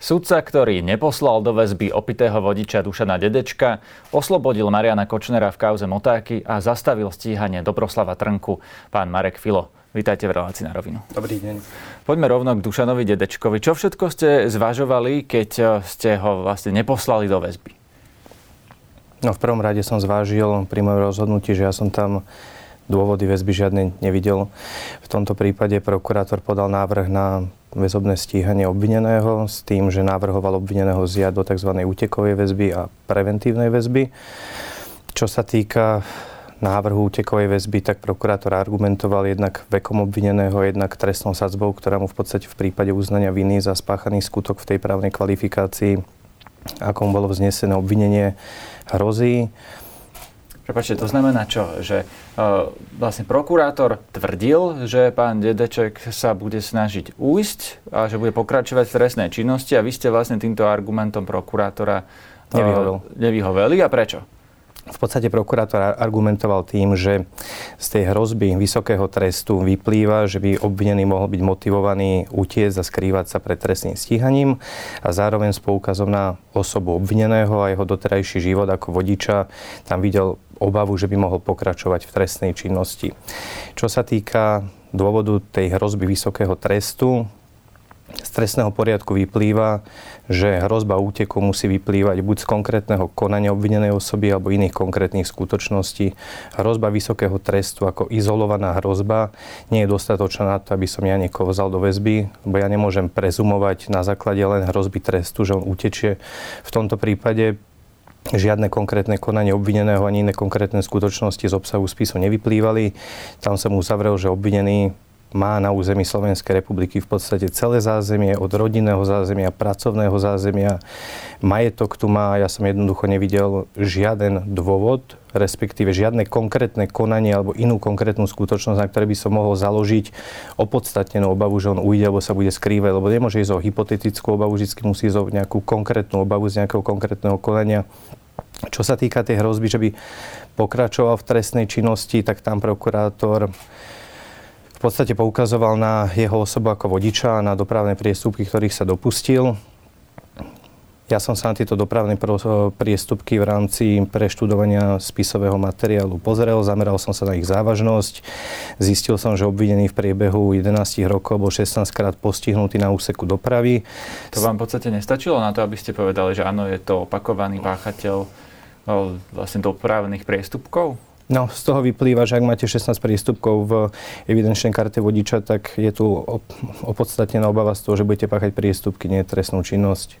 Sudca, ktorý neposlal do väzby opitého vodiča Dušana Dedečka, oslobodil Mariana Kočnera v kauze Motáky a zastavil stíhanie Dobroslava Trnku. Pán Marek Filo, vítajte v relácii na rovinu. Dobrý deň. Poďme rovno k Dušanovi Dedečkovi. Čo všetko ste zvažovali, keď ste ho vlastne neposlali do väzby? No v prvom rade som zvážil pri mojom rozhodnutí, že ja som tam dôvody väzby žiadne nevidel. V tomto prípade prokurátor podal návrh na väzobné stíhanie obvineného s tým, že navrhoval obvineného zjať do tzv. útekovej väzby a preventívnej väzby. Čo sa týka návrhu útekovej väzby, tak prokurátor argumentoval jednak vekom obvineného, jednak trestnou sadzbou, ktorá mu v podstate v prípade uznania viny za spáchaný skutok v tej právnej kvalifikácii, akom bolo vznesené obvinenie, hrozí. Prepačte, to znamená čo? Že uh, vlastne prokurátor tvrdil, že pán Dedeček sa bude snažiť újsť a že bude pokračovať v trestnej činnosti a vy ste vlastne týmto argumentom prokurátora uh, Nevyhovel. nevyhoveli. A prečo? V podstate prokurátor argumentoval tým, že z tej hrozby vysokého trestu vyplýva, že by obvinený mohol byť motivovaný utiecť a skrývať sa pred trestným stíhaním a zároveň s poukazom na osobu obvineného a jeho doterajší život ako vodiča tam videl obavu, že by mohol pokračovať v trestnej činnosti. Čo sa týka dôvodu tej hrozby vysokého trestu, z trestného poriadku vyplýva, že hrozba úteku musí vyplývať buď z konkrétneho konania obvinenej osoby alebo iných konkrétnych skutočností. Hrozba vysokého trestu ako izolovaná hrozba nie je dostatočná na to, aby som ja niekoho vzal do väzby, lebo ja nemôžem prezumovať na základe len hrozby trestu, že on utečie. V tomto prípade žiadne konkrétne konanie obvineného ani iné konkrétne skutočnosti z obsahu spisu nevyplývali. Tam som uzavrel, že obvinený má na území Slovenskej republiky v podstate celé zázemie, od rodinného zázemia, pracovného zázemia. Majetok tu má, ja som jednoducho nevidel žiaden dôvod, respektíve žiadne konkrétne konanie alebo inú konkrétnu skutočnosť, na ktoré by som mohol založiť opodstatnenú obavu, že on ujde alebo sa bude skrývať, lebo nemôže ísť o hypotetickú obavu, vždy musí ísť o nejakú konkrétnu obavu z nejakého konkrétneho konania. Čo sa týka tej hrozby, že by pokračoval v trestnej činnosti, tak tam prokurátor v podstate poukazoval na jeho osobu ako vodiča, na dopravné priestupky, ktorých sa dopustil. Ja som sa na tieto dopravné priestupky v rámci preštudovania spisového materiálu pozrel, zameral som sa na ich závažnosť. Zistil som, že obvinený v priebehu 11 rokov bol 16 krát postihnutý na úseku dopravy. To vám v podstate nestačilo na to, aby ste povedali, že áno, je to opakovaný páchateľ vlastne dopravných priestupkov? No, z toho vyplýva, že ak máte 16 prístupkov v evidenčnej karte vodiča, tak je tu opodstatnená obava z toho, že budete páchať priestupky, nie trestnú činnosť.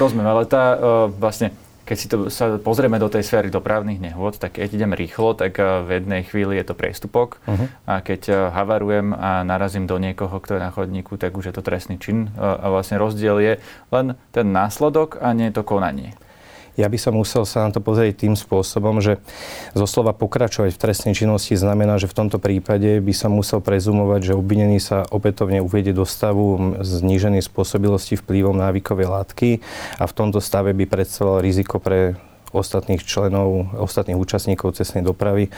Rozumiem, ale tá uh, vlastne keď si to sa pozrieme do tej sféry dopravných nehôd, tak keď idem rýchlo, tak e, v jednej chvíli je to priestupok uh-huh. a keď e, havarujem a narazím do niekoho, kto je na chodníku, tak už je to trestný čin a vlastne rozdiel je len ten následok a nie to konanie ja by som musel sa na to pozrieť tým spôsobom, že zo slova pokračovať v trestnej činnosti znamená, že v tomto prípade by som musel prezumovať, že obvinený sa opätovne uvedie do stavu zníženej spôsobilosti vplyvom návykovej látky a v tomto stave by predstavoval riziko pre ostatných členov, ostatných účastníkov cestnej dopravy.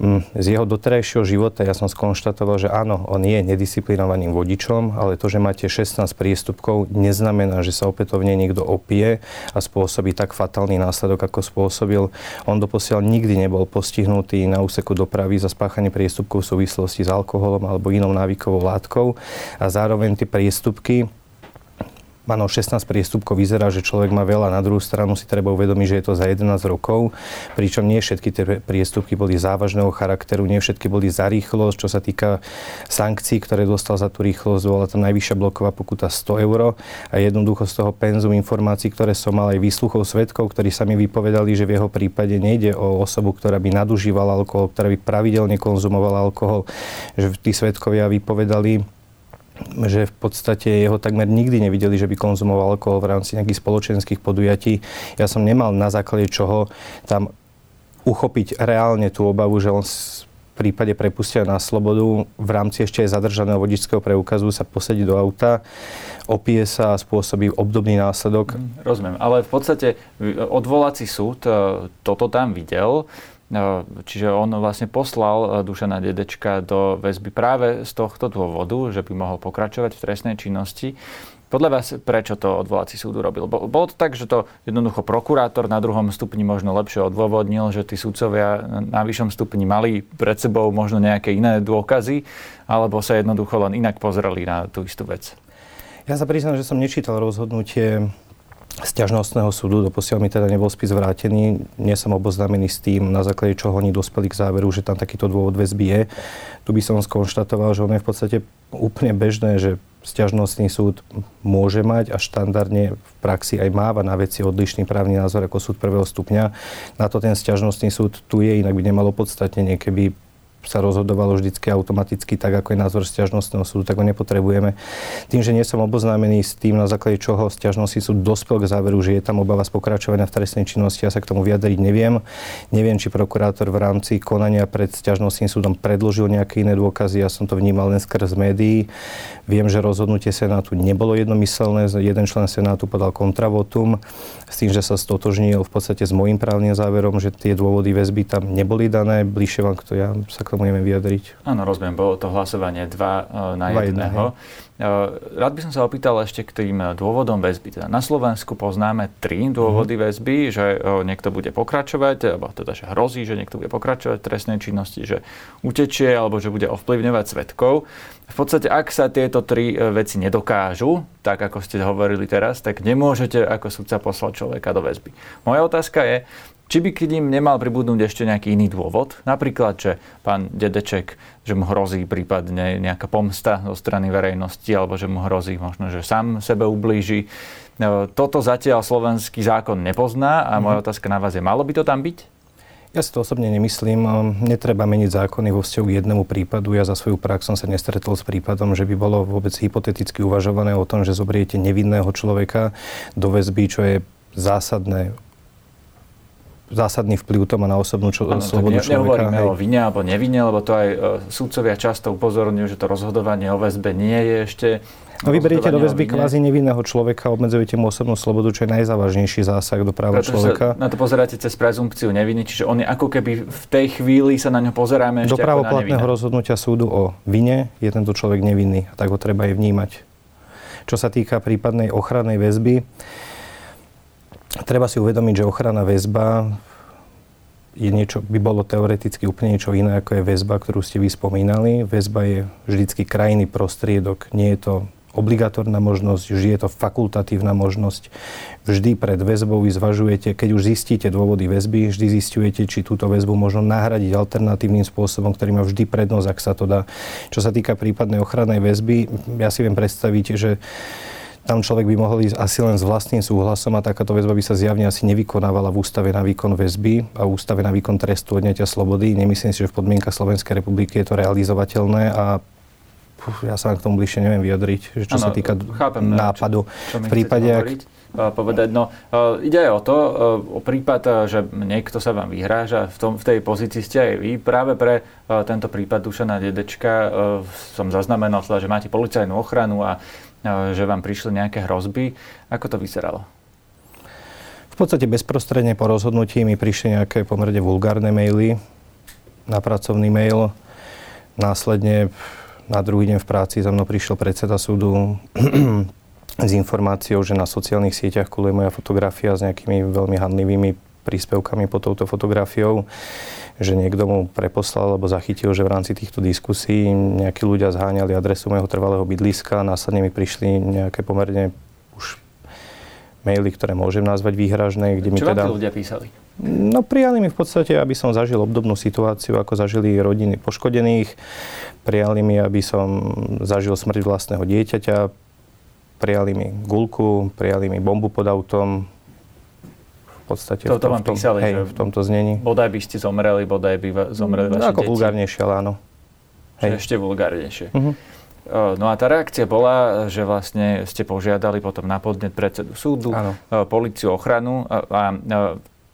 Mm, z jeho doterajšieho života ja som skonštatoval, že áno, on je nedisciplinovaným vodičom, ale to, že máte 16 priestupkov, neznamená, že sa opätovne niekto opie a spôsobí tak fatálny následok, ako spôsobil. On doposiaľ nikdy nebol postihnutý na úseku dopravy za spáchanie priestupkov v súvislosti s alkoholom alebo inou návykovou látkou a zároveň tie priestupky Áno, 16 priestupkov vyzerá, že človek má veľa. Na druhú stranu si treba uvedomiť, že je to za 11 rokov, pričom nie všetky tie priestupky boli závažného charakteru, nie všetky boli za rýchlosť. Čo sa týka sankcií, ktoré dostal za tú rýchlosť, bola tam najvyššia bloková pokuta 100 eur a jednoducho z toho penzum informácií, ktoré som mal aj výsluchov svetkov, ktorí sa mi vypovedali, že v jeho prípade nejde o osobu, ktorá by nadužívala alkohol, ktorá by pravidelne konzumovala alkohol, že tí svetkovia vypovedali, že v podstate jeho takmer nikdy nevideli, že by konzumoval alkohol v rámci nejakých spoločenských podujatí. Ja som nemal na základe čoho tam uchopiť reálne tú obavu, že on v prípade prepustia na slobodu v rámci ešte aj zadržaného vodičského preukazu sa posadí do auta, opije sa a spôsobí obdobný následok. Rozumiem, ale v podstate odvolací súd e, toto tam videl Čiže on vlastne poslal Dušana Dedečka do väzby práve z tohto dôvodu, že by mohol pokračovať v trestnej činnosti. Podľa vás, prečo to odvolací súdu robil? Bolo to tak, že to jednoducho prokurátor na druhom stupni možno lepšie odôvodnil, že tí sudcovia na vyššom stupni mali pred sebou možno nejaké iné dôkazy, alebo sa jednoducho len inak pozreli na tú istú vec? Ja sa priznám, že som nečítal rozhodnutie sťažnostného súdu, doposiaľ mi teda nebol spis vrátený, nie som oboznámený s tým, na základe čoho oni dospeli k záveru, že tam takýto dôvod väzby je. Tu by som skonštatoval, že ono je v podstate úplne bežné, že Sťažnostný súd môže mať a štandardne v praxi aj máva na veci odlišný právny názor ako súd prvého stupňa. Na to ten sťažnostný súd tu je, inak by nemalo podstatne keby sa rozhodovalo vždycky automaticky tak, ako je názor stiažnostného súdu, tak ho nepotrebujeme. Tým, že nie som oboznámený s tým, na základe čoho stiažnostný súd dospel k záveru, že je tam obava z pokračovania v trestnej činnosti, ja sa k tomu vyjadriť neviem. Neviem, či prokurátor v rámci konania pred stiažnostným súdom predložil nejaké iné dôkazy, ja som to vnímal len skrz médií. Viem, že rozhodnutie Senátu nebolo jednomyselné, jeden člen Senátu podal kontravotum s tým, že sa stotožnil v podstate s môjim právnym záverom, že tie dôvody väzby tam neboli dané. Bližšie vám to ja sa tomu neviem vyjadriť. Áno, rozumiem, bolo to hlasovanie 2 e, na 1. E, rád by som sa opýtal ešte k tým dôvodom väzby. Teda na Slovensku poznáme tri dôvody mm-hmm. väzby, že e, niekto bude pokračovať, alebo teda, že hrozí, že niekto bude pokračovať v trestnej činnosti, že utečie, alebo že bude ovplyvňovať svetkov. V podstate, ak sa tieto tri veci nedokážu, tak ako ste hovorili teraz, tak nemôžete ako sudca poslať človeka do väzby. Moja otázka je, či by k ním nemal pribudnúť ešte nejaký iný dôvod? Napríklad, že pán Dedeček, že mu hrozí prípadne nejaká pomsta zo strany verejnosti, alebo že mu hrozí možno, že sám sebe ublíži. No, toto zatiaľ slovenský zákon nepozná a moja mm-hmm. otázka na vás je, malo by to tam byť? Ja si to osobne nemyslím. Netreba meniť zákony vo vzťahu k jednému prípadu. Ja za svoju prax som sa nestretol s prípadom, že by bolo vôbec hypoteticky uvažované o tom, že zobriete nevinného človeka do väzby, čo je zásadné zásadný vplyv to má na osobnú čo, ano, slobodu ne, človeka. Nehovoríme hej. o vine alebo nevine, lebo to aj e, súdcovia často upozorňujú, že to rozhodovanie o väzbe nie je ešte No vyberiete do väzby kvázi nevinného človeka, obmedzujete mu osobnú slobodu, čo je najzávažnejší zásah do práva Pretože človeka. na to pozeráte cez prezumpciu neviny, čiže on je ako keby v tej chvíli sa na ňo pozeráme ešte Do právoplatného rozhodnutia súdu o vine je tento človek nevinný a tak ho treba aj vnímať. Čo sa týka prípadnej ochrannej väzby, treba si uvedomiť, že ochrana väzba je niečo, by bolo teoreticky úplne niečo iné, ako je väzba, ktorú ste vy spomínali. Väzba je vždycky krajný prostriedok. Nie je to obligatórna možnosť, vždy je to fakultatívna možnosť. Vždy pred väzbou vy zvažujete, keď už zistíte dôvody väzby, vždy zistujete, či túto väzbu možno nahradiť alternatívnym spôsobom, ktorý má vždy prednosť, ak sa to dá. Čo sa týka prípadnej ochrannej väzby, ja si viem predstaviť, že tam človek by mohol ísť asi len s vlastným súhlasom a takáto väzba by sa zjavne asi nevykonávala v ústave na výkon väzby a v ústave na výkon trestu odňatia slobody. Nemyslím si, že v podmienkach Slovenskej republiky je to realizovateľné a ja sa k tomu bližšie neviem vyjadriť, že čo ano, sa týka chápem, nápadu. Čo, čo v prípade, ak, povedať. No, ide aj o to, o prípad, že niekto sa vám vyhráža, v, tom, v tej pozícii ste aj vy. Práve pre tento prípad Dušana Dedečka som zaznamenal, teda, že máte policajnú ochranu a že vám prišli nejaké hrozby. Ako to vyzeralo? V podstate bezprostredne po rozhodnutí mi prišli nejaké pomerne vulgárne maily na pracovný mail. Následne na druhý deň v práci za mnou prišiel predseda súdu s informáciou, že na sociálnych sieťach kuluje moja fotografia s nejakými veľmi handlivými príspevkami pod touto fotografiou že niekto mu preposlal alebo zachytil, že v rámci týchto diskusí nejakí ľudia zháňali adresu môjho trvalého bydliska, následne mi prišli nejaké pomerne už maily, ktoré môžem nazvať výhražné, kde Čo mi teda... Ľudia písali? No prijali mi v podstate, aby som zažil obdobnú situáciu, ako zažili rodiny poškodených. Prijali mi, aby som zažil smrť vlastného dieťaťa. Prijali mi gulku, prijali mi bombu pod autom, podstate. To, to vám písali, hej, že v tomto znení. Bodaj by ste zomreli, bodaj by zomreli no, vaše ako deti. vulgárnejšie, ale áno. Hej. Ešte vulgárnejšie. Uh-huh. No a tá reakcia bola, že vlastne ste požiadali potom na podnet predsedu súdu, policiu, ochranu a, a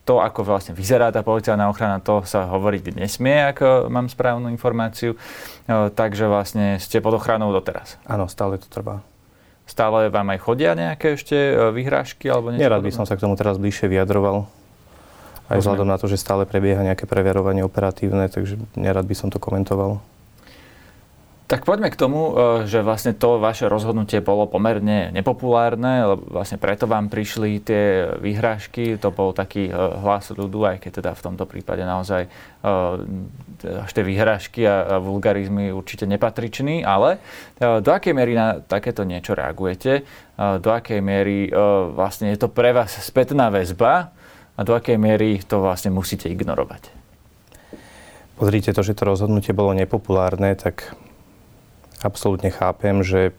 to, ako vlastne vyzerá tá policajná ochrana, to sa hovoriť nesmie, ako mám správnu informáciu. Takže vlastne ste pod ochranou doteraz. Áno, stále to trvá. Stále vám aj chodia nejaké ešte e, vyhrážky alebo niečo? Nerad by som sa k tomu teraz bližšie vyjadroval. Aj vzhľadom na to, že stále prebieha nejaké preverovanie operatívne, takže nerad by som to komentoval. Tak poďme k tomu, e, že vlastne to vaše rozhodnutie bolo pomerne nepopulárne, lebo vlastne preto vám prišli tie vyhrážky, to bol taký e, hlas ľudu, aj keď teda v tomto prípade naozaj e, až tie vyhrážky a vulgarizmy určite nepatričný, ale do akej miery na takéto niečo reagujete, do akej miery vlastne je to pre vás spätná väzba? A do akej miery to vlastne musíte ignorovať? Pozrite, to, že to rozhodnutie bolo nepopulárne, tak absolútne chápem, že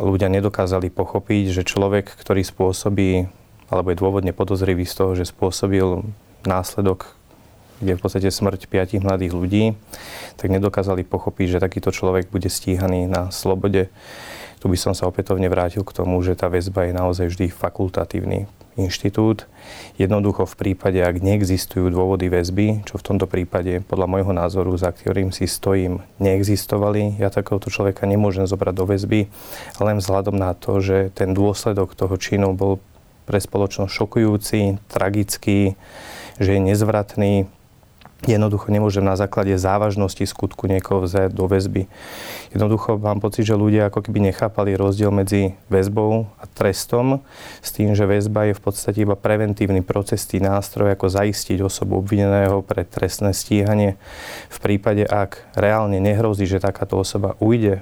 ľudia nedokázali pochopiť, že človek, ktorý spôsobí, alebo je dôvodne podozrivý z toho, že spôsobil následok, kde v podstate smrť piatich mladých ľudí, tak nedokázali pochopiť, že takýto človek bude stíhaný na slobode. Tu by som sa opätovne vrátil k tomu, že tá väzba je naozaj vždy fakultatívny inštitút. Jednoducho v prípade, ak neexistujú dôvody väzby, čo v tomto prípade podľa môjho názoru, za ktorým si stojím, neexistovali, ja takéhoto človeka nemôžem zobrať do väzby, len vzhľadom na to, že ten dôsledok toho činu bol pre spoločnosť šokujúci, tragický, že je nezvratný, Jednoducho nemôžem na základe závažnosti skutku niekoho vziať do väzby. Jednoducho mám pocit, že ľudia ako keby nechápali rozdiel medzi väzbou a trestom, s tým, že väzba je v podstate iba preventívny procesný nástroj, ako zaistiť osobu obvineného pre trestné stíhanie. V prípade, ak reálne nehrozí, že takáto osoba ujde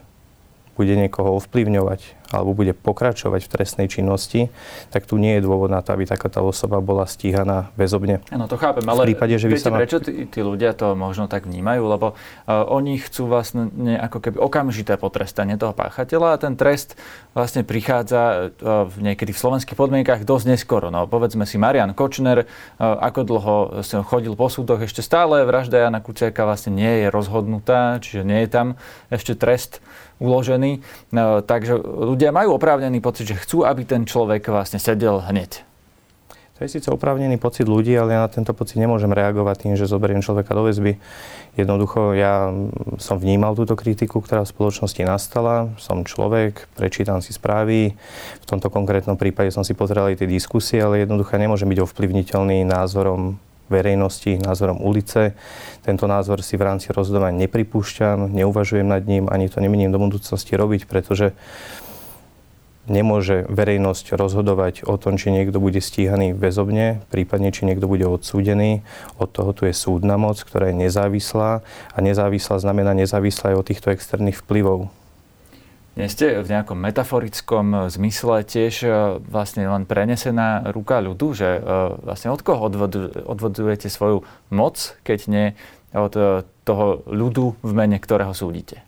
bude niekoho ovplyvňovať alebo bude pokračovať v trestnej činnosti, tak tu nie je dôvod na to, aby takáto osoba bola stíhaná väzobne. Áno, to chápem, ale v prípade, že viete, sa má... prečo tí, tí ľudia to možno tak vnímajú? Lebo uh, oni chcú vlastne ako keby okamžité potrestanie toho páchateľa a ten trest vlastne prichádza uh, niekedy v slovenských podmienkach dosť neskoro. No, povedzme si, Marian Kočner, uh, ako dlho chodil po súdoch, ešte stále vražda Jana Kuciaka vlastne nie je rozhodnutá, čiže nie je tam ešte trest uložený. No, takže ľudia majú oprávnený pocit, že chcú, aby ten človek vlastne sedel hneď. To je síce oprávnený pocit ľudí, ale ja na tento pocit nemôžem reagovať tým, že zoberiem človeka do väzby. Jednoducho ja som vnímal túto kritiku, ktorá v spoločnosti nastala. Som človek, prečítam si správy. V tomto konkrétnom prípade som si pozrel aj tie diskusie, ale jednoducho nemôžem byť ovplyvniteľný názorom verejnosti, názorom ulice. Tento názor si v rámci rozhodovania nepripúšťam, neuvažujem nad ním, ani to nemienim do budúcnosti robiť, pretože nemôže verejnosť rozhodovať o tom, či niekto bude stíhaný väzobne, prípadne či niekto bude odsúdený. Od toho tu je súdna moc, ktorá je nezávislá a nezávislá znamená nezávislá aj od týchto externých vplyvov. Nie ste v nejakom metaforickom zmysle tiež e, vlastne len prenesená ruka ľudu, že e, vlastne od koho odvodujete svoju moc, keď nie od toho ľudu, v mene ktorého súdite?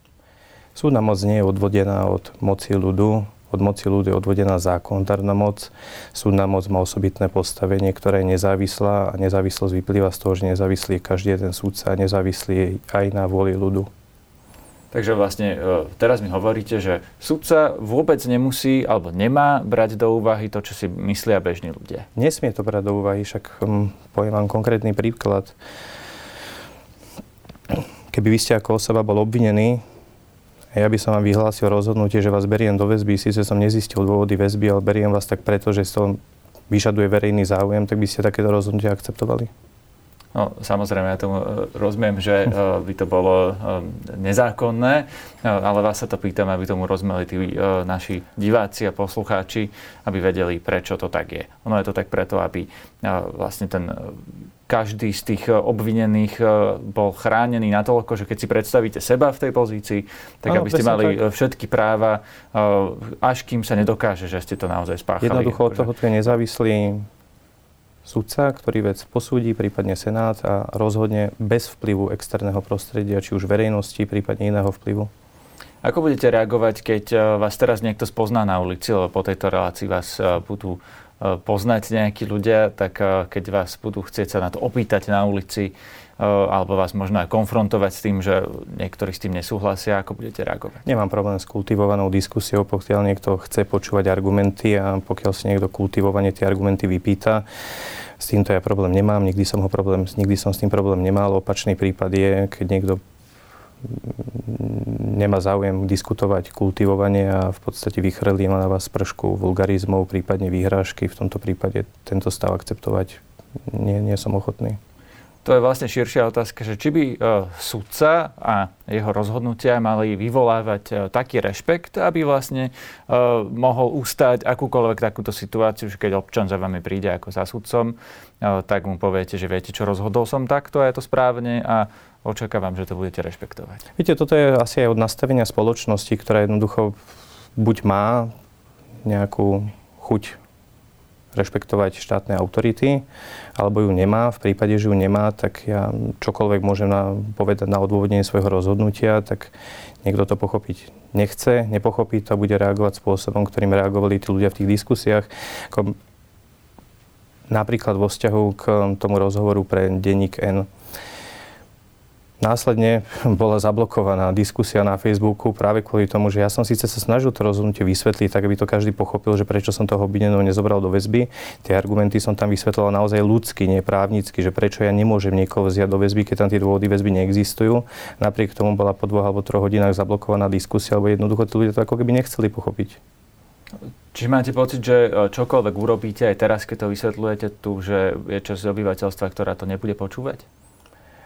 Súdna moc nie je odvodená od moci ľudu, od moci ľudu je odvodená zákonodárna moc. Súdna moc má osobitné postavenie, ktoré je nezávislá a nezávislosť vyplýva z toho, že nezávislý je každý jeden súdca a nezávislý je aj na vôli ľudu. Takže vlastne e, teraz mi hovoríte, že sudca vôbec nemusí alebo nemá brať do úvahy to, čo si myslia bežní ľudia. Nesmie to brať do úvahy, však um, poviem vám konkrétny príklad. Keby vy ste ako osoba bol obvinený, ja by som vám vyhlásil rozhodnutie, že vás beriem do väzby, síce som nezistil dôvody väzby, ale beriem vás tak preto, že to vyžaduje verejný záujem, tak by ste takéto rozhodnutie akceptovali? No, samozrejme, ja tomu e, rozumiem, že e, by to bolo e, nezákonné, ale vás sa to pýtam, aby tomu rozumeli tí naši diváci a poslucháči, aby vedeli, prečo to tak je. Ono je to tak preto, aby vlastne ten každý z tých obvinených bol chránený natoľko, že keď si predstavíte seba v tej pozícii, tak ano, aby ste mali tak. všetky práva, až kým sa nedokáže, že ste to naozaj spáchali. Jednoducho od toho je nezávislý sudca, ktorý vec posúdi, prípadne Senát a rozhodne bez vplyvu externého prostredia, či už verejnosti, prípadne iného vplyvu. Ako budete reagovať, keď e, vás teraz niekto spozná na ulici, lebo po tejto relácii vás e, budú e, poznať nejakí ľudia, tak keď vás budú chcieť sa na to opýtať na ulici, alebo vás možno aj konfrontovať s tým, že niektorí s tým nesúhlasia, ako budete reagovať? Nemám problém s kultivovanou diskusiou, pokiaľ niekto chce počúvať argumenty a pokiaľ si niekto kultivovane tie argumenty vypýta. S týmto ja problém nemám, nikdy som, ho problém, nikdy som s tým problém nemal. Opačný prípad je, keď niekto nemá záujem diskutovať kultivovanie a v podstate vychrlí na vás pršku vulgarizmov, prípadne výhrážky. V tomto prípade tento stav akceptovať nie, nie som ochotný. To je vlastne širšia otázka, že či by e, sudca a jeho rozhodnutia mali vyvolávať e, taký rešpekt, aby vlastne e, mohol ustať akúkoľvek takúto situáciu, že keď občan za vami príde ako za sudcom, e, tak mu poviete, že viete, čo rozhodol som takto a je to správne a očakávam, že to budete rešpektovať. Viete, toto je asi aj od nastavenia spoločnosti, ktorá jednoducho buď má nejakú chuť rešpektovať štátne autority, alebo ju nemá. V prípade, že ju nemá, tak ja čokoľvek môžem na, povedať na odôvodnenie svojho rozhodnutia, tak niekto to pochopiť nechce, nepochopí to a bude reagovať spôsobom, ktorým reagovali tí ľudia v tých diskusiách. Ako napríklad vo vzťahu k tomu rozhovoru pre denník N Následne bola zablokovaná diskusia na Facebooku práve kvôli tomu, že ja som síce sa snažil to rozhodnutie vysvetliť, tak aby to každý pochopil, že prečo som toho obvineného nezobral do väzby. Tie argumenty som tam vysvetlil naozaj ľudsky, nie právnicky, že prečo ja nemôžem niekoho vziať do väzby, keď tam tie dôvody väzby neexistujú. Napriek tomu bola po dvoch alebo troch hodinách zablokovaná diskusia, lebo jednoducho tí ľudia to ako keby nechceli pochopiť. Čiže máte pocit, že e, čokoľvek urobíte aj teraz, keď to vysvetľujete tu, že je časť obyvateľstva, ktorá to nebude počúvať?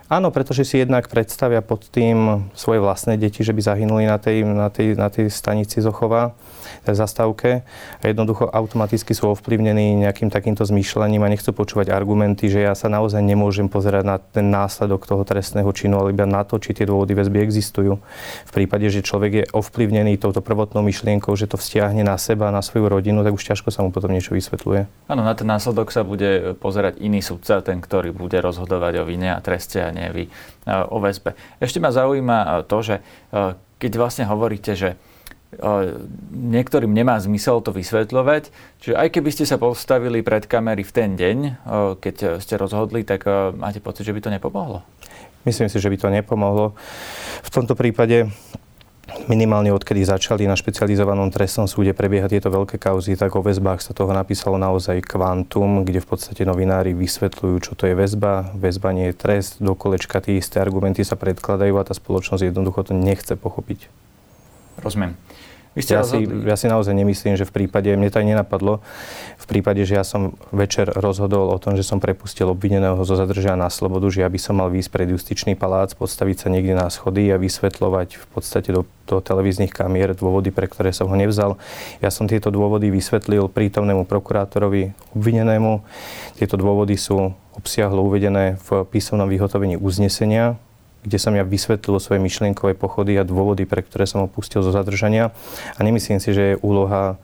Áno, pretože si jednak predstavia pod tým svoje vlastné deti, že by zahynuli na tej, na tej, na tej stanici Zochova, tej zastávke a jednoducho automaticky sú ovplyvnení nejakým takýmto zmýšľaním a nechcú počúvať argumenty, že ja sa naozaj nemôžem pozerať na ten následok toho trestného činu, ale iba na to, či tie dôvody väzby existujú. V prípade, že človek je ovplyvnený touto prvotnou myšlienkou, že to vzťahne na seba, na svoju rodinu, tak už ťažko sa mu potom niečo vysvetľuje. Áno, na ten následok sa bude pozerať iný sudca, ten, ktorý bude rozhodovať o vine a treste a nie vy o väzbe. Ešte ma zaujíma to, že keď vlastne hovoríte, že niektorým nemá zmysel to vysvetľovať. Čiže aj keby ste sa postavili pred kamery v ten deň, keď ste rozhodli, tak máte pocit, že by to nepomohlo? Myslím si, že by to nepomohlo. V tomto prípade minimálne odkedy začali na špecializovanom trestnom súde prebiehať tieto veľké kauzy, tak o väzbách sa toho napísalo naozaj kvantum, kde v podstate novinári vysvetľujú, čo to je väzba. Väzba nie je trest, do kolečka tie isté argumenty sa predkladajú a tá spoločnosť jednoducho to nechce pochopiť. Rozumiem. Vy ste ja, si, ja si naozaj nemyslím, že v prípade, mne to aj nenapadlo, v prípade, že ja som večer rozhodol o tom, že som prepustil obvineného zo zadržia na slobodu, že ja by som mal výjsť pred justičný palác, podstaviť sa niekde na schody a vysvetľovať v podstate do, do televíznych kamier dôvody, pre ktoré som ho nevzal. Ja som tieto dôvody vysvetlil prítomnému prokurátorovi obvinenému. Tieto dôvody sú obsiahlo uvedené v písomnom vyhotovení uznesenia, kde som ja vysvetlil svoje myšlienkové pochody a dôvody, pre ktoré som opustil zo zadržania. A nemyslím si, že je úloha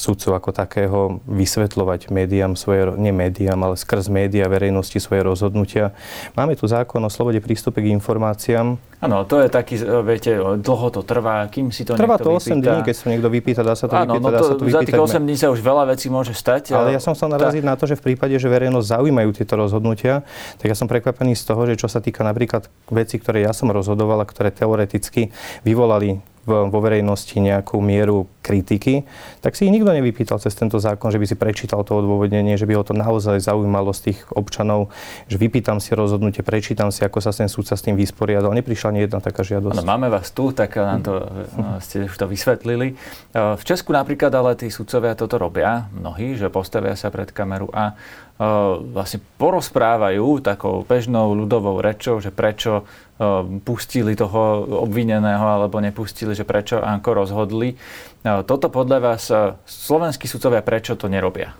sudcu ako takého vysvetľovať médiám svoje, nie médiám, ale skrz médiá verejnosti svoje rozhodnutia. Máme tu zákon o slobode prístupe k informáciám. Áno, to je taký, e, viete, dlho to trvá, kým si to Trvá to 8 dní, keď sa niekto vypýta, dá sa to Áno, vypýtať, no dá sa to vypýtať. Za tých 8 dní sa už veľa vecí môže stať. Ale ja som chcel naraziť tá... na to, že v prípade, že verejnosť zaujímajú tieto rozhodnutia, tak ja som prekvapený z toho, že čo sa týka napríklad veci, ktoré ja som rozhodoval a ktoré teoreticky vyvolali vo verejnosti nejakú mieru kritiky, tak si ich nikto nevypýtal cez tento zákon, že by si prečítal to odôvodnenie, že by ho to naozaj zaujímalo z tých občanov, že vypýtam si rozhodnutie, prečítam si, ako sa ten súdca s tým vysporiadal. Neprišla ani jedna taká žiadosť. Ano, máme vás tu, tak nám to, no, ste už to vysvetlili. V Česku napríklad ale tí sudcovia toto robia, mnohí, že postavia sa pred kameru a vlastne porozprávajú takou bežnou ľudovou rečou, že prečo pustili toho obvineného alebo nepustili, že prečo a ako rozhodli. Toto podľa vás slovenskí sudcovia prečo to nerobia?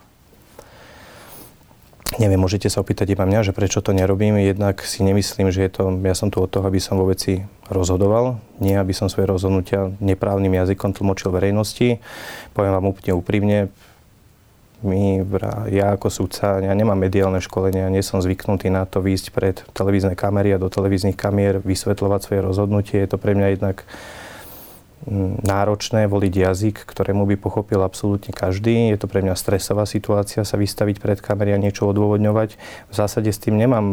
Neviem, môžete sa opýtať iba mňa, že prečo to nerobím. Jednak si nemyslím, že je to, ja som tu od toho, aby som vo veci rozhodoval, nie aby som svoje rozhodnutia neprávnym jazykom tlmočil verejnosti. Poviem vám úplne úprimne, my, ja ako sudca, ja nemám mediálne školenia, nie som zvyknutý na to výjsť pred televízne kamery a do televíznych kamier vysvetľovať svoje rozhodnutie. Je to pre mňa jednak náročné voliť jazyk, ktorému by pochopil absolútne každý. Je to pre mňa stresová situácia sa vystaviť pred kamery a niečo odôvodňovať. V zásade s tým nemám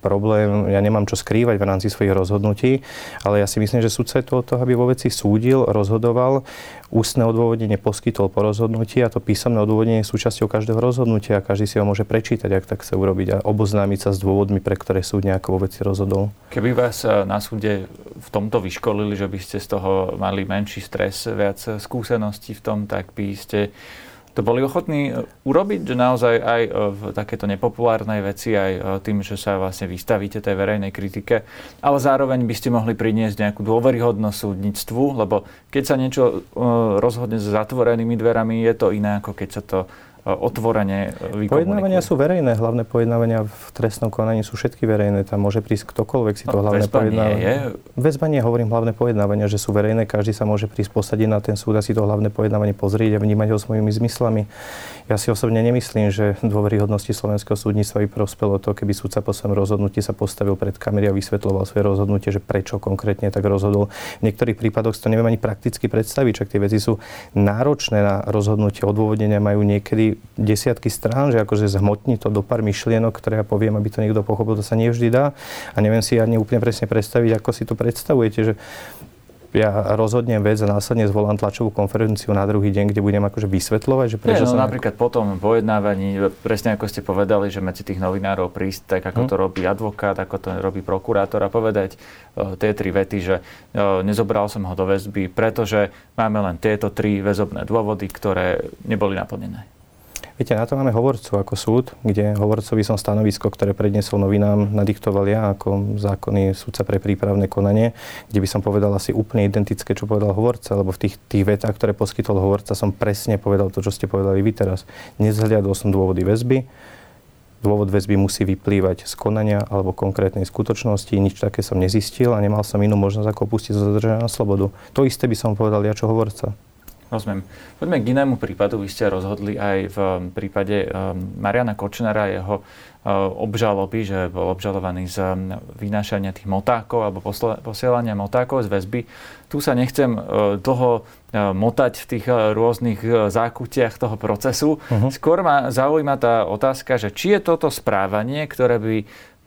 problém, ja nemám čo skrývať v rámci svojich rozhodnutí, ale ja si myslím, že sudca je to od toho, aby vo veci súdil, rozhodoval, ústne odôvodnenie poskytol po rozhodnutí a to písomné odôvodnenie je súčasťou každého rozhodnutia a každý si ho môže prečítať, ak tak chce urobiť a oboznámiť sa s dôvodmi, pre ktoré súd nejako vo veci rozhodol. Keby vás eh, na súde v tomto vyškolili, že by ste z toho mali menší stres, viac skúseností v tom, tak by ste to boli ochotní e, urobiť, že naozaj aj e, v takéto nepopulárnej veci, aj e, tým, že sa vlastne vystavíte tej verejnej kritike, ale zároveň by ste mohli priniesť nejakú dôveryhodnosť súdnictvu, lebo keď sa niečo rozhodne s zatvorenými dverami, je to iné, ako keď sa to otvorene vykomunikuje. Pojednávania sú verejné, hlavné pojednávania v trestnom konaní sú všetky verejné, tam môže prísť ktokoľvek si to no, hlavné pojednávanie. Nie je. Väzba nie, hovorím hlavné pojednávania, že sú verejné, každý sa môže prísť posadiť na ten súd a si to hlavné pojednávanie pozrieť a vnímať ho svojimi zmyslami. Ja si osobne nemyslím, že dôveryhodnosti slovenského súdnictva by prospelo to, keby súdca po svojom rozhodnutí sa postavil pred kamery a vysvetloval svoje rozhodnutie, že prečo konkrétne tak rozhodol. V niektorých prípadoch si to neviem ani prakticky predstaviť, čak tie veci sú náročné na rozhodnutie, odôvodnenia majú niekedy desiatky strán, že akože zhmotní to do pár myšlienok, ktoré ja poviem, aby to niekto pochopil, to sa nevždy dá. A neviem si ani úplne presne predstaviť, ako si to predstavujete, že ja rozhodnem vec a následne zvolám tlačovú konferenciu na druhý deň, kde budem akože vysvetľovať, že prečo Nie, no, sa... napríklad po tom pojednávaní, presne ako ste povedali, že medzi tých novinárov prísť, tak ako hm. to robí advokát, ako to robí prokurátor a povedať uh, tie tri vety, že uh, nezobral som ho do väzby, pretože máme len tieto tri väzobné dôvody, ktoré neboli naplnené. Viete, na to máme hovorcu ako súd, kde hovorcovi som stanovisko, ktoré predniesol novinám, nadiktoval ja ako zákonný súdca pre prípravné konanie, kde by som povedal asi úplne identické, čo povedal hovorca, lebo v tých, tých vetách, ktoré poskytol hovorca, som presne povedal to, čo ste povedali vy teraz. Nezhľadol som dôvody väzby, dôvod väzby musí vyplývať z konania alebo konkrétnej skutočnosti. Nič také som nezistil a nemal som inú možnosť ako opustiť zo zadržania na slobodu. To isté by som povedal ja, čo hovorca. Rozumiem. Poďme k inému prípadu. Vy ste rozhodli aj v um, prípade um, Mariana Kočnera, jeho uh, obžaloby, že bol obžalovaný z um, vynášania tých motákov alebo posielania motákov z väzby. Tu sa nechcem uh, dlho uh, motať v tých rôznych zákutiach toho procesu. Uh-huh. Skôr ma zaujíma tá otázka, že či je toto správanie, ktoré by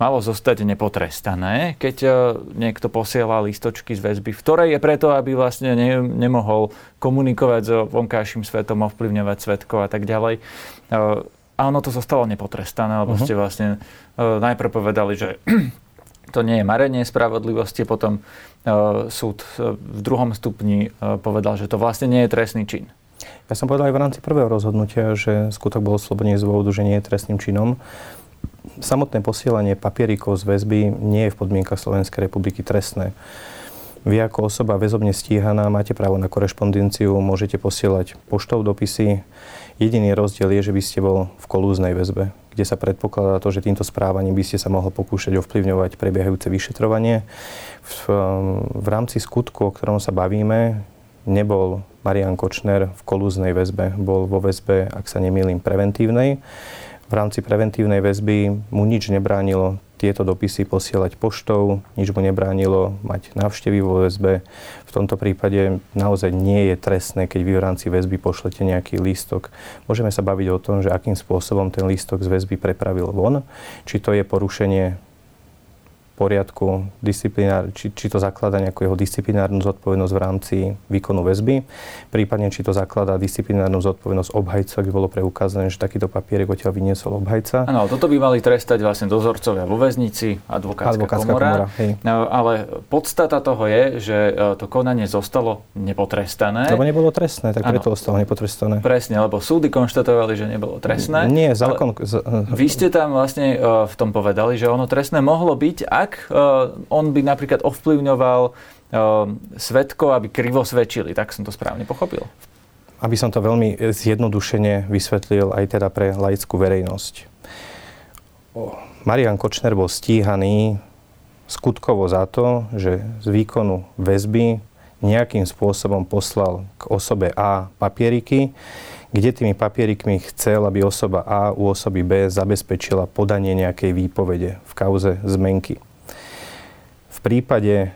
malo zostať nepotrestané, keď e, niekto posiela listočky z väzby, v ktorej je preto, aby vlastne ne, nemohol komunikovať so vonkajším svetom, ovplyvňovať svetkov a tak ďalej. E, a ono to zostalo nepotrestané, lebo uh-huh. ste vlastne e, najprv povedali, že to nie je marenie spravodlivosti, potom súd v druhom stupni povedal, že to vlastne nie je trestný čin. Ja som povedal aj v rámci prvého rozhodnutia, že skutok bol oslobodenie z dôvodu, že nie je trestným činom samotné posielanie papierikov z väzby nie je v podmienkach Slovenskej republiky trestné. Vy ako osoba väzobne stíhaná máte právo na korešpondenciu, môžete posielať poštou dopisy. Jediný rozdiel je, že by ste bol v kolúznej väzbe, kde sa predpokladá to, že týmto správaním by ste sa mohol pokúšať ovplyvňovať prebiehajúce vyšetrovanie. V, v rámci skutku, o ktorom sa bavíme, nebol Marian Kočner v kolúznej väzbe, bol vo väzbe, ak sa nemýlim, preventívnej v rámci preventívnej väzby mu nič nebránilo tieto dopisy posielať poštou, nič mu nebránilo mať návštevy vo väzbe. V tomto prípade naozaj nie je trestné, keď vy v rámci väzby pošlete nejaký lístok. Môžeme sa baviť o tom, že akým spôsobom ten lístok z väzby prepravil von, či to je porušenie poriadku, či, či to zaklada nejakú jeho disciplinárnu zodpovednosť v rámci výkonu väzby, prípadne či to zakladá disciplinárnu zodpovednosť obhajca, ak by bolo preukázané, že takýto papierek odtiaľ vyniesol obhajca. Áno, toto by mali trestať vlastne dozorcovia vo väznici, advokátska, advokátska komora. komora hej. No, ale podstata toho je, že e, to konanie zostalo nepotrestané. Lebo nebolo trestné, tak preto ostalo nepotrestané. Presne, lebo súdy konštatovali, že nebolo trestné. Nie, zákon... Vy ste tam vlastne e, v tom povedali, že ono trestné mohlo byť, ak tak uh, on by napríklad ovplyvňoval uh, svetkov, aby krivo svedčili. Tak som to správne pochopil. Aby som to veľmi zjednodušene vysvetlil aj teda pre laickú verejnosť. Marian Kočner bol stíhaný skutkovo za to, že z výkonu väzby nejakým spôsobom poslal k osobe A papieriky, kde tými papierikmi chcel, aby osoba A u osoby B zabezpečila podanie nejakej výpovede v kauze zmenky prípade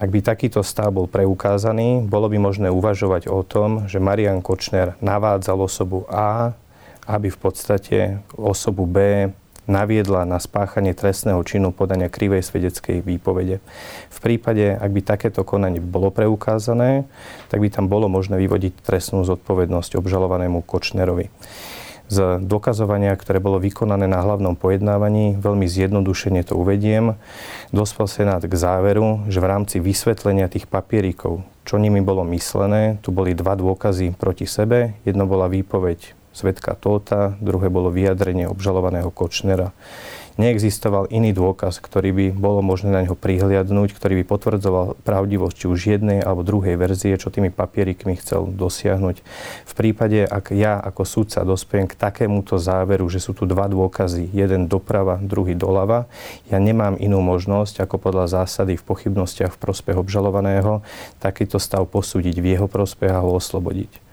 Ak by takýto stav bol preukázaný, bolo by možné uvažovať o tom, že Marian Kočner navádzal osobu A, aby v podstate osobu B naviedla na spáchanie trestného činu podania krivej svedeckej výpovede. V prípade, ak by takéto konanie bolo preukázané, tak by tam bolo možné vyvodiť trestnú zodpovednosť obžalovanému Kočnerovi z dokazovania, ktoré bolo vykonané na hlavnom pojednávaní, veľmi zjednodušene to uvediem, dospel Senát k záveru, že v rámci vysvetlenia tých papierikov, čo nimi bolo myslené, tu boli dva dôkazy proti sebe. Jedno bola výpoveď svetka Tóta, druhé bolo vyjadrenie obžalovaného Kočnera neexistoval iný dôkaz, ktorý by bolo možné na neho prihliadnúť, ktorý by potvrdzoval pravdivosť či už jednej alebo druhej verzie, čo tými papierikmi chcel dosiahnuť. V prípade, ak ja ako sudca dospiem k takémuto záveru, že sú tu dva dôkazy, jeden doprava, druhý doľava, ja nemám inú možnosť, ako podľa zásady v pochybnostiach v prospech obžalovaného, takýto stav posúdiť v jeho prospech a ho oslobodiť.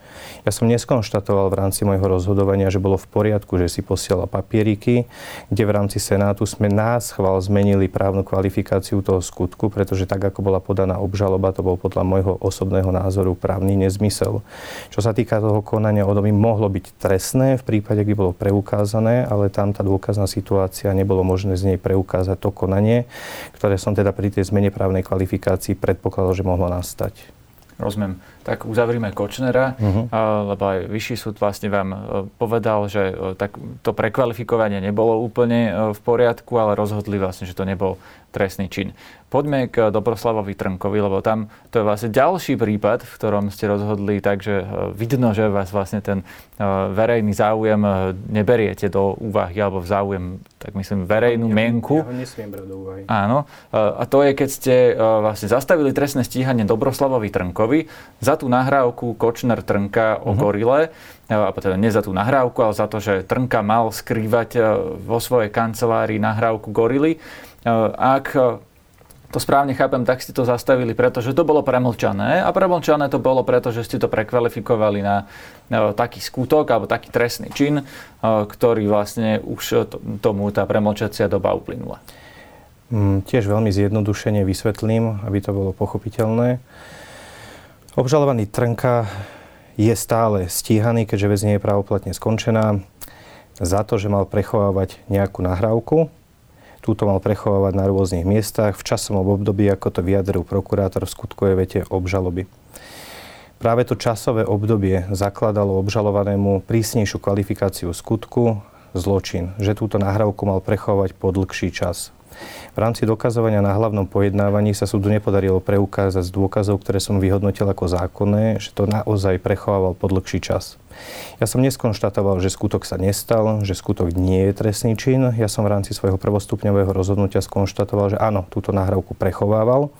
Ja som neskonštatoval v rámci môjho rozhodovania, že bolo v poriadku, že si posiela papieriky, kde v rámci Senátu sme nás chval zmenili právnu kvalifikáciu toho skutku, pretože tak, ako bola podaná obžaloba, to bol podľa môjho osobného názoru právny nezmysel. Čo sa týka toho konania, ono by mohlo byť trestné v prípade, keby bolo preukázané, ale tam tá dôkazná situácia nebolo možné z nej preukázať to konanie, ktoré som teda pri tej zmene právnej kvalifikácii predpokladal, že mohlo nastať. Rozumiem. Tak uzavrime Kočnera, uh-huh. lebo aj vyšší súd vlastne vám e, povedal, že e, tak to prekvalifikovanie nebolo úplne e, v poriadku, ale rozhodli vlastne, že to nebol trestný čin. Poďme k Dobroslavovi Trnkovi, lebo tam to je vlastne ďalší prípad, v ktorom ste rozhodli, takže vidno, že vás vlastne ten verejný záujem neberiete do úvahy, alebo v záujem, tak myslím, verejnú ja, mienku. Ja ho nesmiem brať do úvahy. Áno. A to je, keď ste vlastne zastavili trestné stíhanie Dobroslavovi Trnkovi za tú nahrávku Kočner Trnka o uh-huh. gorile, a teda nie za tú nahrávku, ale za to, že Trnka mal skrývať vo svojej kancelárii nahrávku gorily. Ak to správne chápem, tak ste to zastavili, pretože to bolo premlčané a premlčané to bolo, pretože ste to prekvalifikovali na, na taký skutok alebo taký trestný čin, ktorý vlastne už tomu tá premlčacia doba uplynula. Mm, tiež veľmi zjednodušene vysvetlím, aby to bolo pochopiteľné. Obžalovaný Trnka je stále stíhaný, keďže väz nie je právoplatne skončená, za to, že mal prechovávať nejakú nahrávku, Túto mal prechovávať na rôznych miestach v časovom období, ako to vyjadril prokurátor v skutkovej vete obžaloby. Práve to časové obdobie zakladalo obžalovanému prísnejšiu kvalifikáciu skutku, zločin, že túto nahrávku mal prechovať po dlhší čas. V rámci dokazovania na hlavnom pojednávaní sa súdu nepodarilo preukázať z dôkazov, ktoré som vyhodnotil ako zákonné, že to naozaj prechovával po dlhší čas. Ja som neskonštatoval, že skutok sa nestal, že skutok nie je trestný čin. Ja som v rámci svojho prvostupňového rozhodnutia skonštatoval, že áno, túto nahrávku prechovával,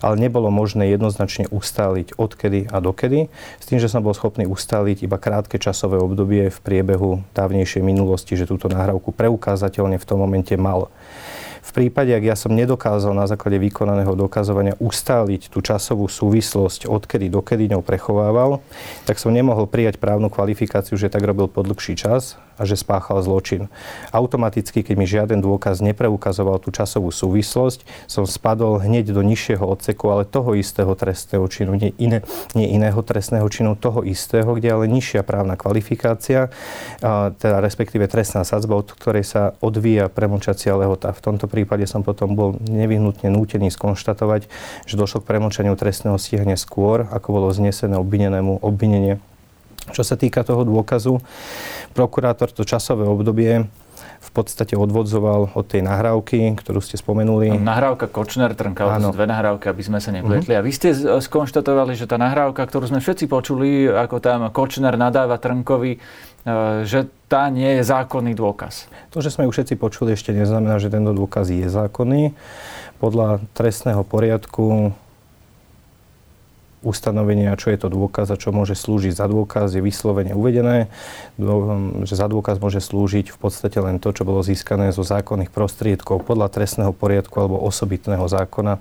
ale nebolo možné jednoznačne ustáliť odkedy a dokedy, s tým, že som bol schopný ustáliť iba krátke časové obdobie v priebehu dávnejšej minulosti, že túto nahrávku preukázateľne v tom momente mal. V prípade, ak ja som nedokázal na základe vykonaného dokazovania ustáliť tú časovú súvislosť, odkedy dokedy ňou prechovával, tak som nemohol prijať právnu kvalifikáciu, že tak robil po dlhší čas a že spáchal zločin. Automaticky, keď mi žiaden dôkaz nepreukazoval tú časovú súvislosť, som spadol hneď do nižšieho odseku, ale toho istého trestného činu, nie, iné, nie iného trestného činu, toho istého, kde ale nižšia právna kvalifikácia, a teda respektíve trestná sadzba, od ktorej sa odvíja premlčacia lehota. V tomto prípade som potom bol nevyhnutne nútený skonštatovať, že došlo k premlčaniu trestného stíhania skôr, ako bolo znesené obvinenému obvinenie čo sa týka toho dôkazu, prokurátor to časové obdobie v podstate odvodzoval od tej nahrávky, ktorú ste spomenuli. Nahrávka Kočner Trnka, to sú dve nahrávky, aby sme sa nepletli. Uh-huh. A vy ste skonštatovali, že tá nahrávka, ktorú sme všetci počuli, ako tam Kočner nadáva Trnkovi, e, že tá nie je zákonný dôkaz. To, že sme ju všetci počuli, ešte neznamená, že tento dôkaz je zákonný. Podľa trestného poriadku ustanovenia, čo je to dôkaz a čo môže slúžiť za dôkaz, je vyslovene uvedené, že za dôkaz môže slúžiť v podstate len to, čo bolo získané zo zákonných prostriedkov podľa trestného poriadku alebo osobitného zákona.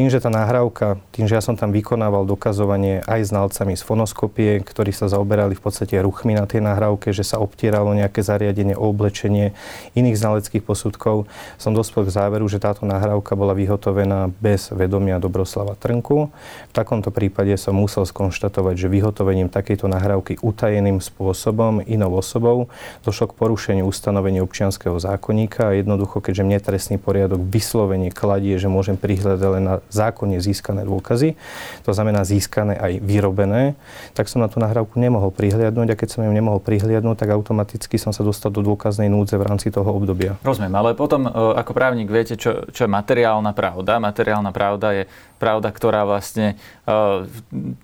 Tým, že tá nahrávka, tým, že ja som tam vykonával dokazovanie aj znalcami z fonoskopie, ktorí sa zaoberali v podstate ruchmi na tej nahrávke, že sa obtieralo nejaké zariadenie, oblečenie iných znaleckých posudkov, som dospel k záveru, že táto nahrávka bola vyhotovená bez vedomia Dobroslava Trnku. V takomto prípade som musel skonštatovať, že vyhotovením takejto nahrávky utajeným spôsobom inou osobou došlo k porušeniu ustanovení občianského zákonníka a jednoducho, keďže mne trestný poriadok vyslovene kladie, že môžem prihľadať len na zákonne získané dôkazy, to znamená získané aj vyrobené, tak som na tú nahrávku nemohol prihliadnúť a keď som ju nemohol prihliadnúť, tak automaticky som sa dostal do dôkaznej núdze v rámci toho obdobia. Rozumiem, ale potom e, ako právnik viete, čo, čo je materiálna pravda. Materiálna pravda je pravda, ktorá vlastne uh,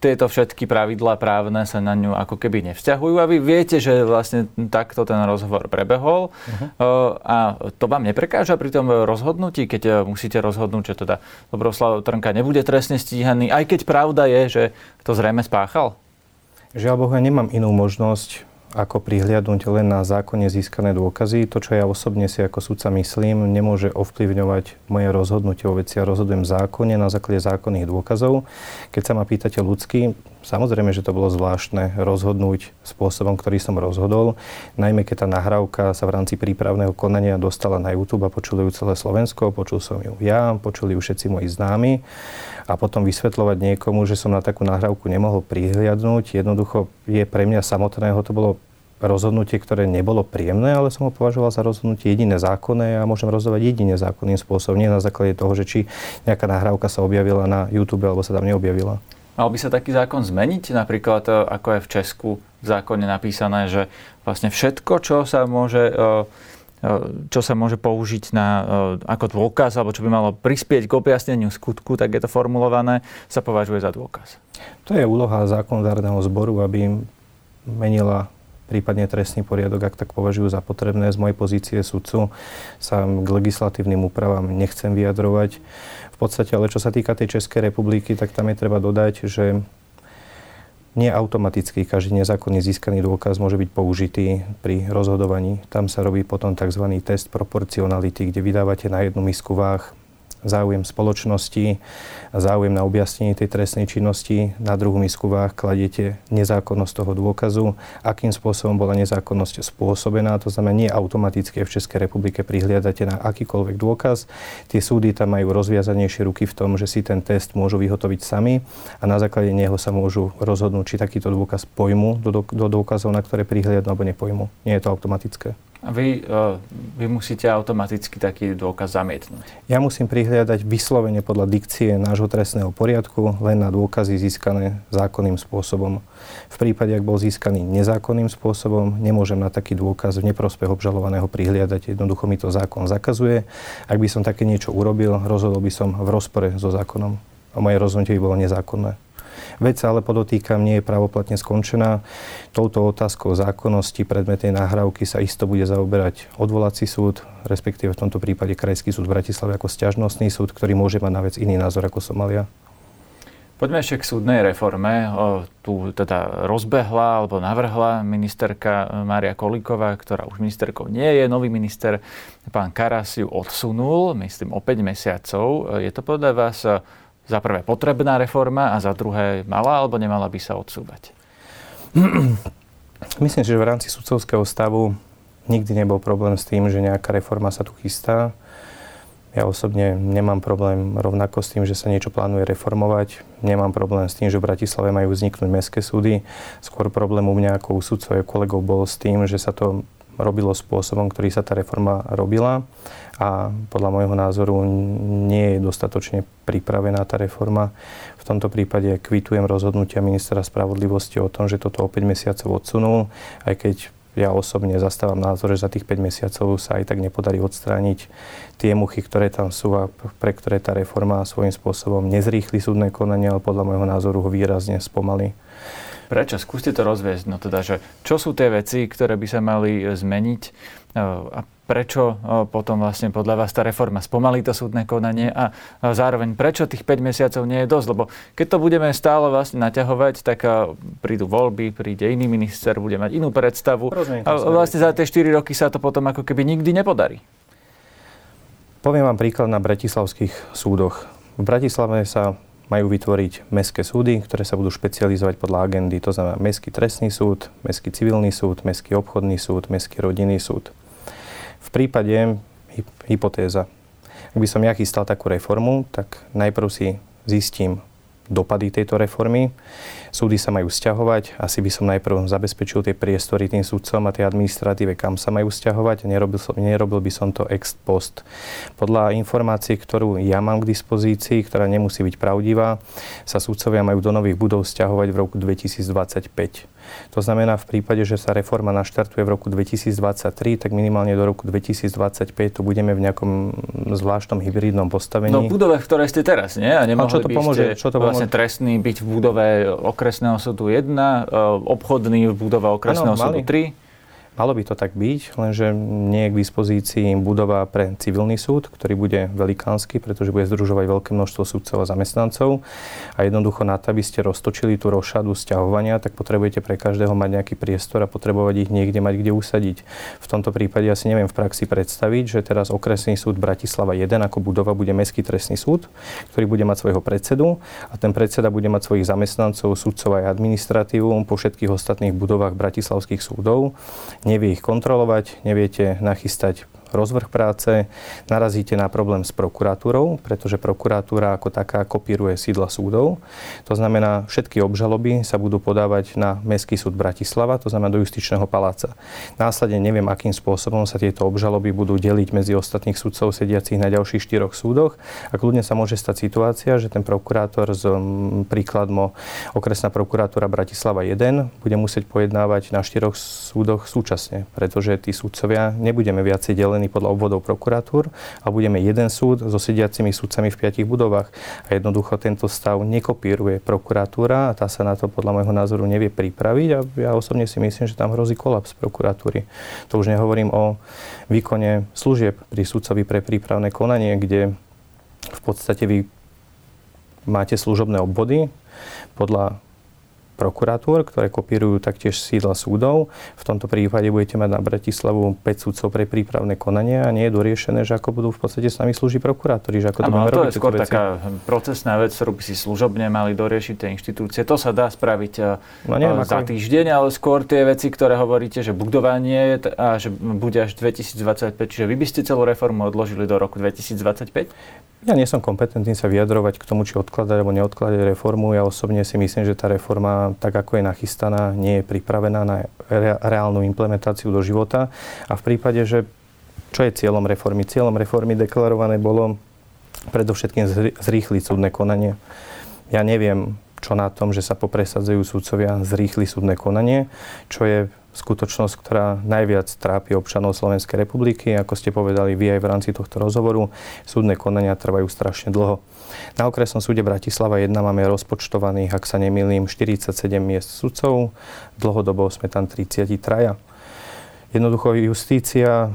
tieto všetky pravidlá právne sa na ňu ako keby nevzťahujú a vy viete, že vlastne takto ten rozhovor prebehol uh-huh. uh, a to vám neprekáža pri tom rozhodnutí, keď uh, musíte rozhodnúť, že teda Dobroslav Trnka nebude trestne stíhaný, aj keď pravda je, že to zrejme spáchal? Žiaľ ja nemám inú možnosť ako prihliadnúť len na zákonne získané dôkazy. To, čo ja osobne si ako sudca myslím, nemôže ovplyvňovať moje rozhodnutie o veci. Ja rozhodujem zákonne na základe zákonných dôkazov. Keď sa ma pýtate ľudský, samozrejme, že to bolo zvláštne rozhodnúť spôsobom, ktorý som rozhodol. Najmä keď tá nahrávka sa v rámci prípravného konania dostala na YouTube a počuli ju celé Slovensko, počul som ju ja, počuli ju všetci moji známi a potom vysvetľovať niekomu, že som na takú nahrávku nemohol prihliadnúť. Jednoducho je pre mňa samotného to bolo rozhodnutie, ktoré nebolo príjemné, ale som ho považoval za rozhodnutie jediné zákonné a môžem rozhodovať jedine zákonným spôsobom, nie na základe toho, že či nejaká nahrávka sa objavila na YouTube alebo sa tam neobjavila. Mal by sa taký zákon zmeniť? Napríklad, e, ako je v Česku v zákone napísané, že vlastne všetko, čo sa môže e, e, čo sa môže použiť na, ako dôkaz, alebo čo by malo prispieť k objasneniu skutku, tak je to formulované, sa považuje za dôkaz. To je úloha zákonodárneho zboru, aby menila prípadne trestný poriadok, ak tak považujú za potrebné. Z mojej pozície sudcu sa k legislatívnym úpravám nechcem vyjadrovať. V podstate, ale čo sa týka tej Českej republiky, tak tam je treba dodať, že nie automaticky každý nezákonne získaný dôkaz môže byť použitý pri rozhodovaní. Tam sa robí potom tzv. test proporcionality, kde vydávate na jednu misku váh záujem spoločnosti záujem na objasnenie tej trestnej činnosti. Na druhú misku váh kladiete nezákonnosť toho dôkazu, akým spôsobom bola nezákonnosť spôsobená. To znamená, nie automaticky v Českej republike prihliadate na akýkoľvek dôkaz. Tie súdy tam majú rozviazanejšie ruky v tom, že si ten test môžu vyhotoviť sami a na základe neho sa môžu rozhodnúť, či takýto dôkaz pojmu do, do dôkazov, na ktoré prihliadnú alebo nepojmu. Nie je to automatické. Vy, uh, vy musíte automaticky taký dôkaz zamietnúť. Ja musím prihliadať vyslovene podľa dikcie nášho trestného poriadku len na dôkazy získané zákonným spôsobom. V prípade, ak bol získaný nezákonným spôsobom, nemôžem na taký dôkaz v neprospech obžalovaného prihliadať. Jednoducho mi to zákon zakazuje. Ak by som také niečo urobil, rozhodol by som v rozpore so zákonom. A moje rozhodnutie by bolo nezákonné. Vec ale podotýkam, nie je pravoplatne skončená. Touto otázkou zákonnosti predmetnej nahrávky sa isto bude zaoberať odvolací súd, respektíve v tomto prípade Krajský súd v Bratislave ako stiažnostný súd, ktorý môže mať na vec iný názor ako Somalia. Poďme ešte k súdnej reforme. O, tu teda rozbehla alebo navrhla ministerka Mária Kolíková, ktorá už ministerkou nie je. Nový minister, pán Karas, ju odsunul, myslím, o 5 mesiacov. Je to podľa vás za prvé potrebná reforma a za druhé mala alebo nemala by sa odsúvať? Myslím, že v rámci sudcovského stavu nikdy nebol problém s tým, že nejaká reforma sa tu chystá. Ja osobne nemám problém rovnako s tým, že sa niečo plánuje reformovať. Nemám problém s tým, že v Bratislave majú vzniknúť mestské súdy. Skôr problém u mňa ako u sudcov kolegov bol s tým, že sa to robilo spôsobom, ktorý sa tá reforma robila a podľa môjho názoru nie je dostatočne pripravená tá reforma. V tomto prípade kvitujem rozhodnutia ministra spravodlivosti o tom, že toto o 5 mesiacov odsunul, aj keď ja osobne zastávam názor, že za tých 5 mesiacov sa aj tak nepodarí odstrániť tie muchy, ktoré tam sú a pre ktoré tá reforma svojím spôsobom nezrýchli súdne konanie, ale podľa môjho názoru ho výrazne spomalí. Prečo? Skúste to rozviesť. No teda, že čo sú tie veci, ktoré by sa mali e, zmeniť e, a prečo potom vlastne podľa vás tá reforma spomalí to súdne konanie a zároveň prečo tých 5 mesiacov nie je dosť, lebo keď to budeme stále vlastne naťahovať, tak prídu voľby, príde iný minister, bude mať inú predstavu a vlastne za tie 4 roky sa to potom ako keby nikdy nepodarí. Poviem vám príklad na bratislavských súdoch. v Bratislave sa majú vytvoriť mestské súdy, ktoré sa budú špecializovať podľa agendy. To znamená Mestský trestný súd, Mestský civilný súd, Mestský obchodný súd, Mestský rodinný súd. V prípade, hypotéza, ak by som ja chystal takú reformu, tak najprv si zistím dopady tejto reformy. Súdy sa majú stiahovať. Asi by som najprv zabezpečil tie priestory tým súdcom a tej administratíve, kam sa majú stiahovať. Nerobil, som, nerobil by som to ex post. Podľa informácií, ktorú ja mám k dispozícii, ktorá nemusí byť pravdivá, sa súdcovia majú do nových budov stiahovať v roku 2025. To znamená, v prípade, že sa reforma naštartuje v roku 2023, tak minimálne do roku 2025 tu budeme v nejakom zvláštnom hybridnom postavení. No v budove, v ktorej ste teraz, nie? A nemohli a čo to pomôže? Čo to vlastne pomôže? trestný byť v budove okresného súdu 1, e, obchodný v budove okresného ano, súdu 3? Malo by to tak byť, lenže nie je k dispozícii budova pre civilný súd, ktorý bude velikánsky, pretože bude združovať veľké množstvo súdcov a zamestnancov. A jednoducho na to, aby ste roztočili tú rošadu sťahovania, tak potrebujete pre každého mať nejaký priestor a potrebovať ich niekde mať kde usadiť. V tomto prípade asi neviem v praxi predstaviť, že teraz okresný súd Bratislava 1 ako budova bude Mestský trestný súd, ktorý bude mať svojho predsedu a ten predseda bude mať svojich zamestnancov, súdcov aj administratívu po všetkých ostatných budovách bratislavských súdov nevie ich kontrolovať, neviete nachystať rozvrh práce, narazíte na problém s prokuratúrou, pretože prokuratúra ako taká kopíruje sídla súdov. To znamená, všetky obžaloby sa budú podávať na Mestský súd Bratislava, to znamená do justičného paláca. Následne neviem, akým spôsobom sa tieto obžaloby budú deliť medzi ostatných súdcov sediacich na ďalších štyroch súdoch. A kľudne sa môže stať situácia, že ten prokurátor z príkladmo okresná prokuratúra Bratislava 1 bude musieť pojednávať na štyroch súdoch súčasne, pretože tí súdcovia nebudeme viacej delení rozdelený podľa obvodov prokuratúr a budeme jeden súd so sediacimi súdcami v piatich budovách. A jednoducho tento stav nekopíruje prokuratúra a tá sa na to podľa môjho názoru nevie pripraviť a ja osobne si myslím, že tam hrozí kolaps prokuratúry. To už nehovorím o výkone služieb pri súdcovi pre prípravné konanie, kde v podstate vy máte služobné obvody podľa prokuratúr, ktoré kopírujú taktiež sídla súdov. V tomto prípade budete mať na Bratislavu 5 súdcov pre prípravné konanie a nie je doriešené, že ako budú v podstate s nami slúžiť prokurátori. Že ako to, ano, to je skôr taká procesná vec, ktorú by si služobne mali doriešiť tie inštitúcie. To sa dá spraviť no, neviem, za ako... týždeň, ale skôr tie veci, ktoré hovoríte, že budovanie a že bude až 2025, čiže vy by ste celú reformu odložili do roku 2025? Ja nie som kompetentný sa vyjadrovať k tomu, či odkladať alebo neodkladať reformu. Ja osobne si myslím, že tá reforma, tak ako je nachystaná, nie je pripravená na reálnu implementáciu do života. A v prípade, že čo je cieľom reformy? Cieľom reformy deklarované bolo predovšetkým zrýchliť súdne konanie. Ja neviem, čo na tom, že sa popresadzujú súdcovia zrýchli súdne konanie, čo je skutočnosť, ktorá najviac trápi občanov Slovenskej republiky. Ako ste povedali vy aj v rámci tohto rozhovoru, súdne konania trvajú strašne dlho. Na okresnom súde Bratislava 1 máme rozpočtovaných, ak sa nemýlim, 47 miest sudcov. Dlhodobo sme tam 33. Jednoducho justícia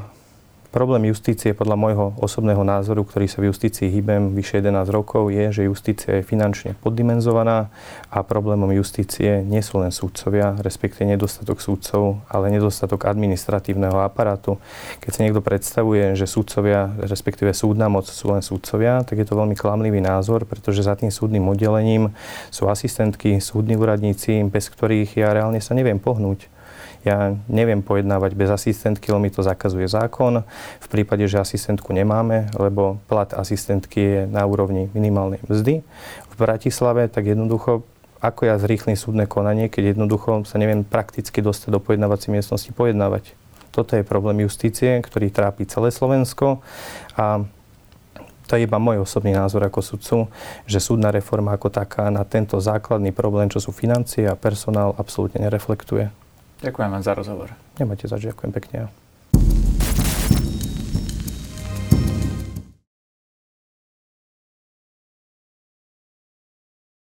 Problém justície podľa môjho osobného názoru, ktorý sa v justícii hýbem vyše 11 rokov, je, že justícia je finančne poddimenzovaná a problémom justície nie sú len súdcovia, respektíve nedostatok súdcov, ale nedostatok administratívneho aparátu. Keď si niekto predstavuje, že súdcovia, respektíve súdna moc sú len súdcovia, tak je to veľmi klamlivý názor, pretože za tým súdnym oddelením sú asistentky, súdni úradníci, bez ktorých ja reálne sa neviem pohnúť. Ja neviem pojednávať bez asistentky, lebo mi to zakazuje zákon. V prípade, že asistentku nemáme, lebo plat asistentky je na úrovni minimálnej mzdy v Bratislave, tak jednoducho ako ja zrýchlim súdne konanie, keď jednoducho sa neviem prakticky dostať do pojednávacej miestnosti pojednávať. Toto je problém justície, ktorý trápi celé Slovensko a to je iba môj osobný názor ako sudcu, že súdna reforma ako taká na tento základný problém, čo sú financie a personál, absolútne nereflektuje. Ďakujem vám za rozhovor. Nemáte za ďakujem pekne.